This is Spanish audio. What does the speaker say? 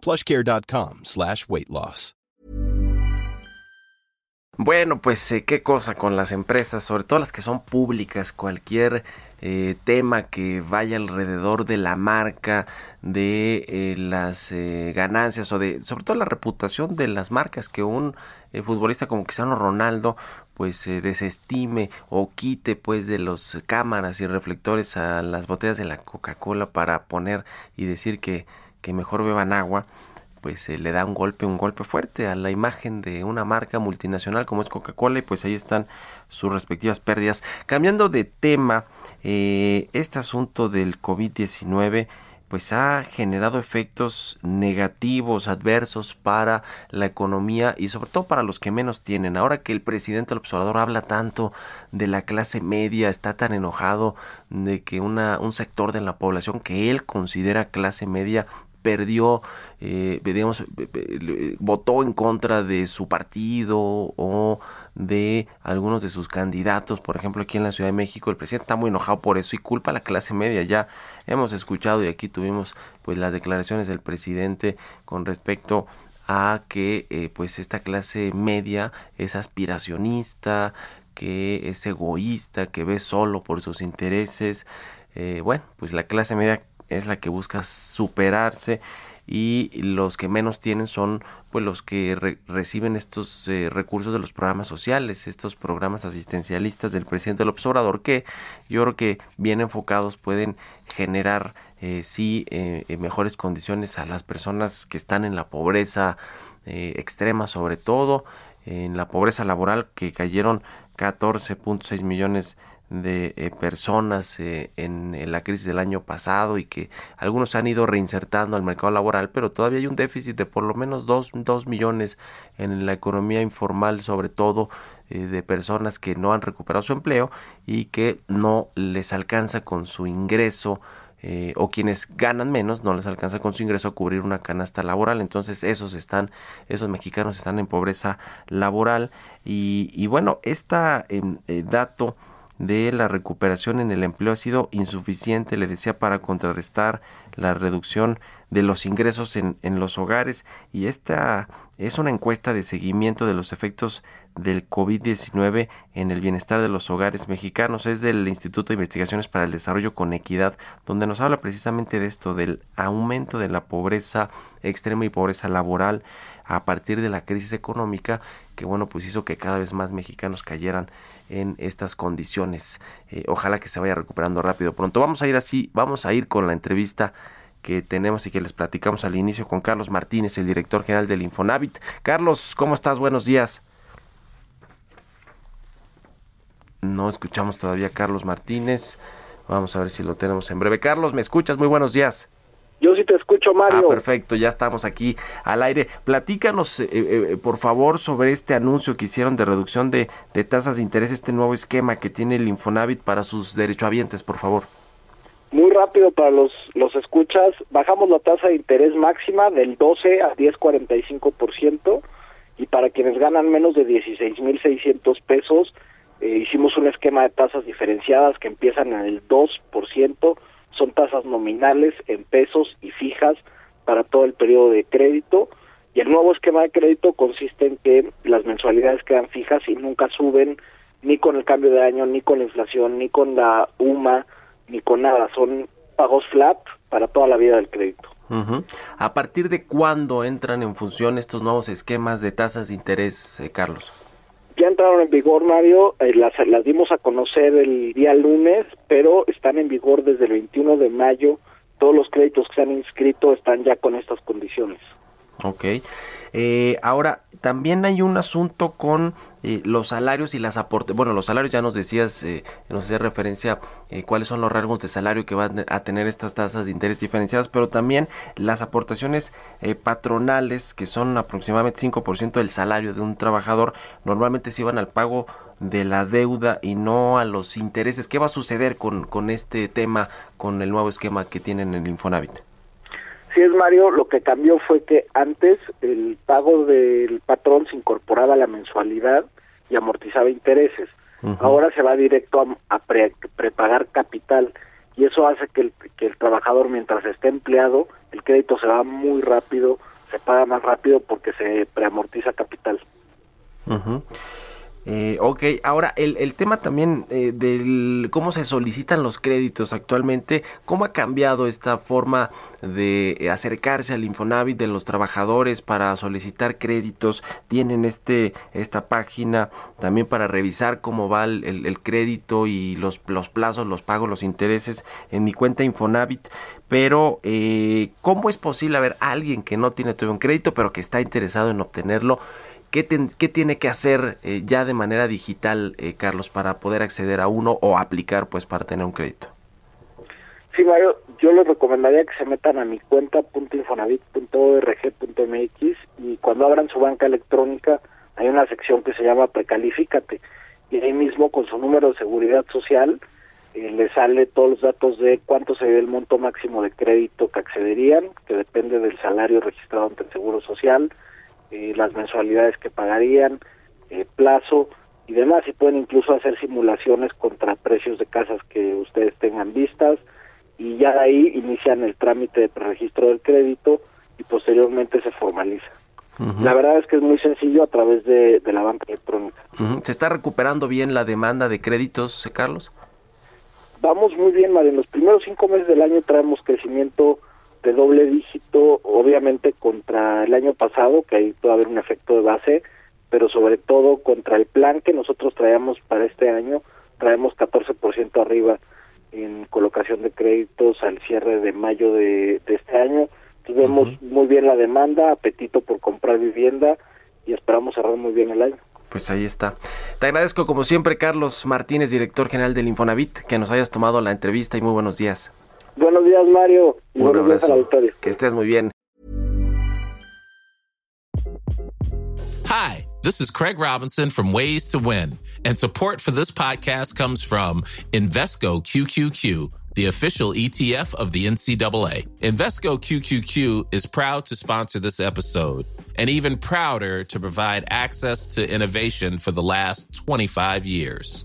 plushcare.com slash weight loss. Bueno, pues eh, qué cosa con las empresas, sobre todo las que son públicas, cualquier eh, tema que vaya alrededor de la marca, de eh, las ganancias o de sobre todo la reputación de las marcas que un futbolista como Cristiano Ronaldo pues desestime o quite pues de los cámaras y reflectores a las botellas de la Coca-Cola para poner y decir que, que mejor beban agua pues le da un golpe, un golpe fuerte a la imagen de una marca multinacional como es Coca-Cola y pues ahí están sus respectivas pérdidas. Cambiando de tema, eh, este asunto del COVID-19 pues ha generado efectos negativos, adversos para la economía y sobre todo para los que menos tienen. Ahora que el presidente del observador habla tanto de la clase media, está tan enojado de que un sector de la población que él considera clase media perdió, eh, digamos, votó en contra de su partido o de algunos de sus candidatos, por ejemplo aquí en la Ciudad de México, el presidente está muy enojado por eso y culpa a la clase media. Ya hemos escuchado y aquí tuvimos pues las declaraciones del presidente con respecto a que eh, pues esta clase media es aspiracionista, que es egoísta, que ve solo por sus intereses. Eh, bueno, pues la clase media es la que busca superarse y los que menos tienen son pues los que reciben estos eh, recursos de los programas sociales, estos programas asistencialistas del presidente López Obrador que yo creo que bien enfocados pueden generar eh, sí eh, mejores condiciones a las personas que están en la pobreza extrema sobre todo en la pobreza laboral que cayeron 14.6 millones de eh, personas eh, en, la crisis del año pasado y que algunos han ido reinsertando al mercado laboral, pero todavía hay un déficit de por lo menos dos, dos millones en la economía informal, sobre todo eh, de personas que no han recuperado su empleo y que no les alcanza con su ingreso o quienes ganan menos no les alcanza con su ingreso a cubrir una canasta laboral. Entonces esos están esos mexicanos están en pobreza laboral. Y, bueno este dato de la recuperación en el empleo ha sido insuficiente, le decía, para contrarrestar la reducción de los ingresos en, en, los hogares y esta es una encuesta de seguimiento de los efectos del COVID-19 en el bienestar de los hogares mexicanos. Es del Instituto de Investigaciones para el Desarrollo con Equidad, donde nos habla precisamente de esto, del aumento de la pobreza extrema y pobreza laboral a partir de la crisis económica que bueno pues hizo que cada vez más mexicanos cayeran en estas condiciones. Eh, ojalá que se vaya recuperando rápido pronto. Vamos a ir así, vamos a ir con la entrevista que tenemos y que les platicamos al inicio con Carlos Martínez, el director general del Infonavit. Carlos, ¿cómo estás? Buenos días. No escuchamos todavía a Carlos Martínez. Vamos a ver si lo tenemos en breve. Carlos, ¿me escuchas? Muy buenos días. Yo sí te escucho, Mario. Ah, perfecto, ya estamos aquí al aire. Platícanos, eh, eh, por favor, sobre este anuncio que hicieron de reducción de, de, tasas de interés, este nuevo esquema que tiene el Infonavit para sus derechohabientes, por favor. Muy rápido para los, los escuchas, bajamos la tasa de interés máxima del 12 a 10,45% y para quienes ganan menos de 16,600 pesos, eh, hicimos un esquema de tasas diferenciadas que empiezan en el 2%, son tasas nominales en pesos y fijas para todo el periodo de crédito y el nuevo esquema de crédito consiste en que las mensualidades quedan fijas y nunca suben ni con el cambio de año, ni con la inflación, ni con la UMA, ni con nada, son pagos flat para toda la vida del crédito. ¿A partir de cuándo entran en función estos nuevos esquemas de tasas de interés, eh, Carlos? Ya entraron en vigor, Mario, eh, las, las dimos a conocer el día lunes, pero están en vigor desde el 21 de mayo. Todos los créditos que se han inscrito están ya con estas condiciones. Ok. Eh, ahora, también hay un asunto con eh, los salarios y las aportes. Bueno, los salarios ya nos decías, eh, nos hacía referencia eh, cuáles son los rasgos de salario que van a tener estas tasas de interés diferenciadas, pero también las aportaciones patronales, que son aproximadamente 5% del salario de un trabajador, normalmente se iban al pago de la deuda y no a los intereses. ¿Qué va a suceder con, con este tema, con el nuevo esquema que tienen en el Infonavit? Sí es Mario, lo que cambió fue que antes el pago del patrón se incorporaba a la mensualidad y amortizaba intereses. Ahora se va directo a, prepagar capital y eso hace que el, que el trabajador mientras esté empleado, el crédito se va muy rápido, se paga más rápido porque se preamortiza capital. Eh, ok, ahora el, el tema también eh, del cómo se solicitan los créditos actualmente, cómo ha cambiado esta forma de acercarse al Infonavit de los trabajadores para solicitar créditos, tienen este esta página también para revisar cómo va el, el, crédito y los, los plazos, los pagos, los intereses en mi cuenta Infonavit, pero eh, ¿cómo es posible haber alguien que no tiene todavía un crédito pero que está interesado en obtenerlo? ¿Qué, tiene que hacer eh, ya de manera digital, eh, Carlos, para poder acceder a uno o aplicar pues para tener un crédito? Sí, Mario, yo les recomendaría que se metan a mi cuenta .infonavit.org.mx y cuando abran su banca electrónica hay una sección que se llama Precalifícate y ahí mismo con su número de seguridad social eh, le sale todos los datos de cuánto sería el monto máximo de crédito que accederían, que depende del salario registrado ante el Seguro Social, eh, las mensualidades que pagarían, eh, plazo y demás, y pueden incluso hacer simulaciones contra precios de casas que ustedes tengan vistas, y ya de ahí inician el trámite de preregistro del crédito y posteriormente se formaliza. La verdad es que es muy sencillo a través de, la banca electrónica. ¿Se está recuperando bien la demanda de créditos, eh, Carlos? Vamos muy bien, Mario. En los primeros cinco meses del año traemos crecimiento de doble dígito, obviamente contra el año pasado, que ahí puede haber un efecto de base, pero sobre todo contra el plan que nosotros traemos para este año, traemos 14% arriba en colocación de créditos al cierre de mayo de, este año. Entonces vemos muy bien la demanda, apetito por comprar vivienda y esperamos cerrar muy bien el año. Pues ahí está. Te agradezco como siempre, Carlos Martínez, director general del Infonavit, que nos hayas tomado la entrevista y muy buenos días. Buenos días, Mario. Un buenos días al auditorio. Que estés muy bien. Hi, this is Craig Robinson from Ways to Win, and support for this podcast comes from Invesco QQQ the official ETF of the NCAA. Invesco QQQ is proud to sponsor this episode and even prouder to provide access to innovation for the last 25 years.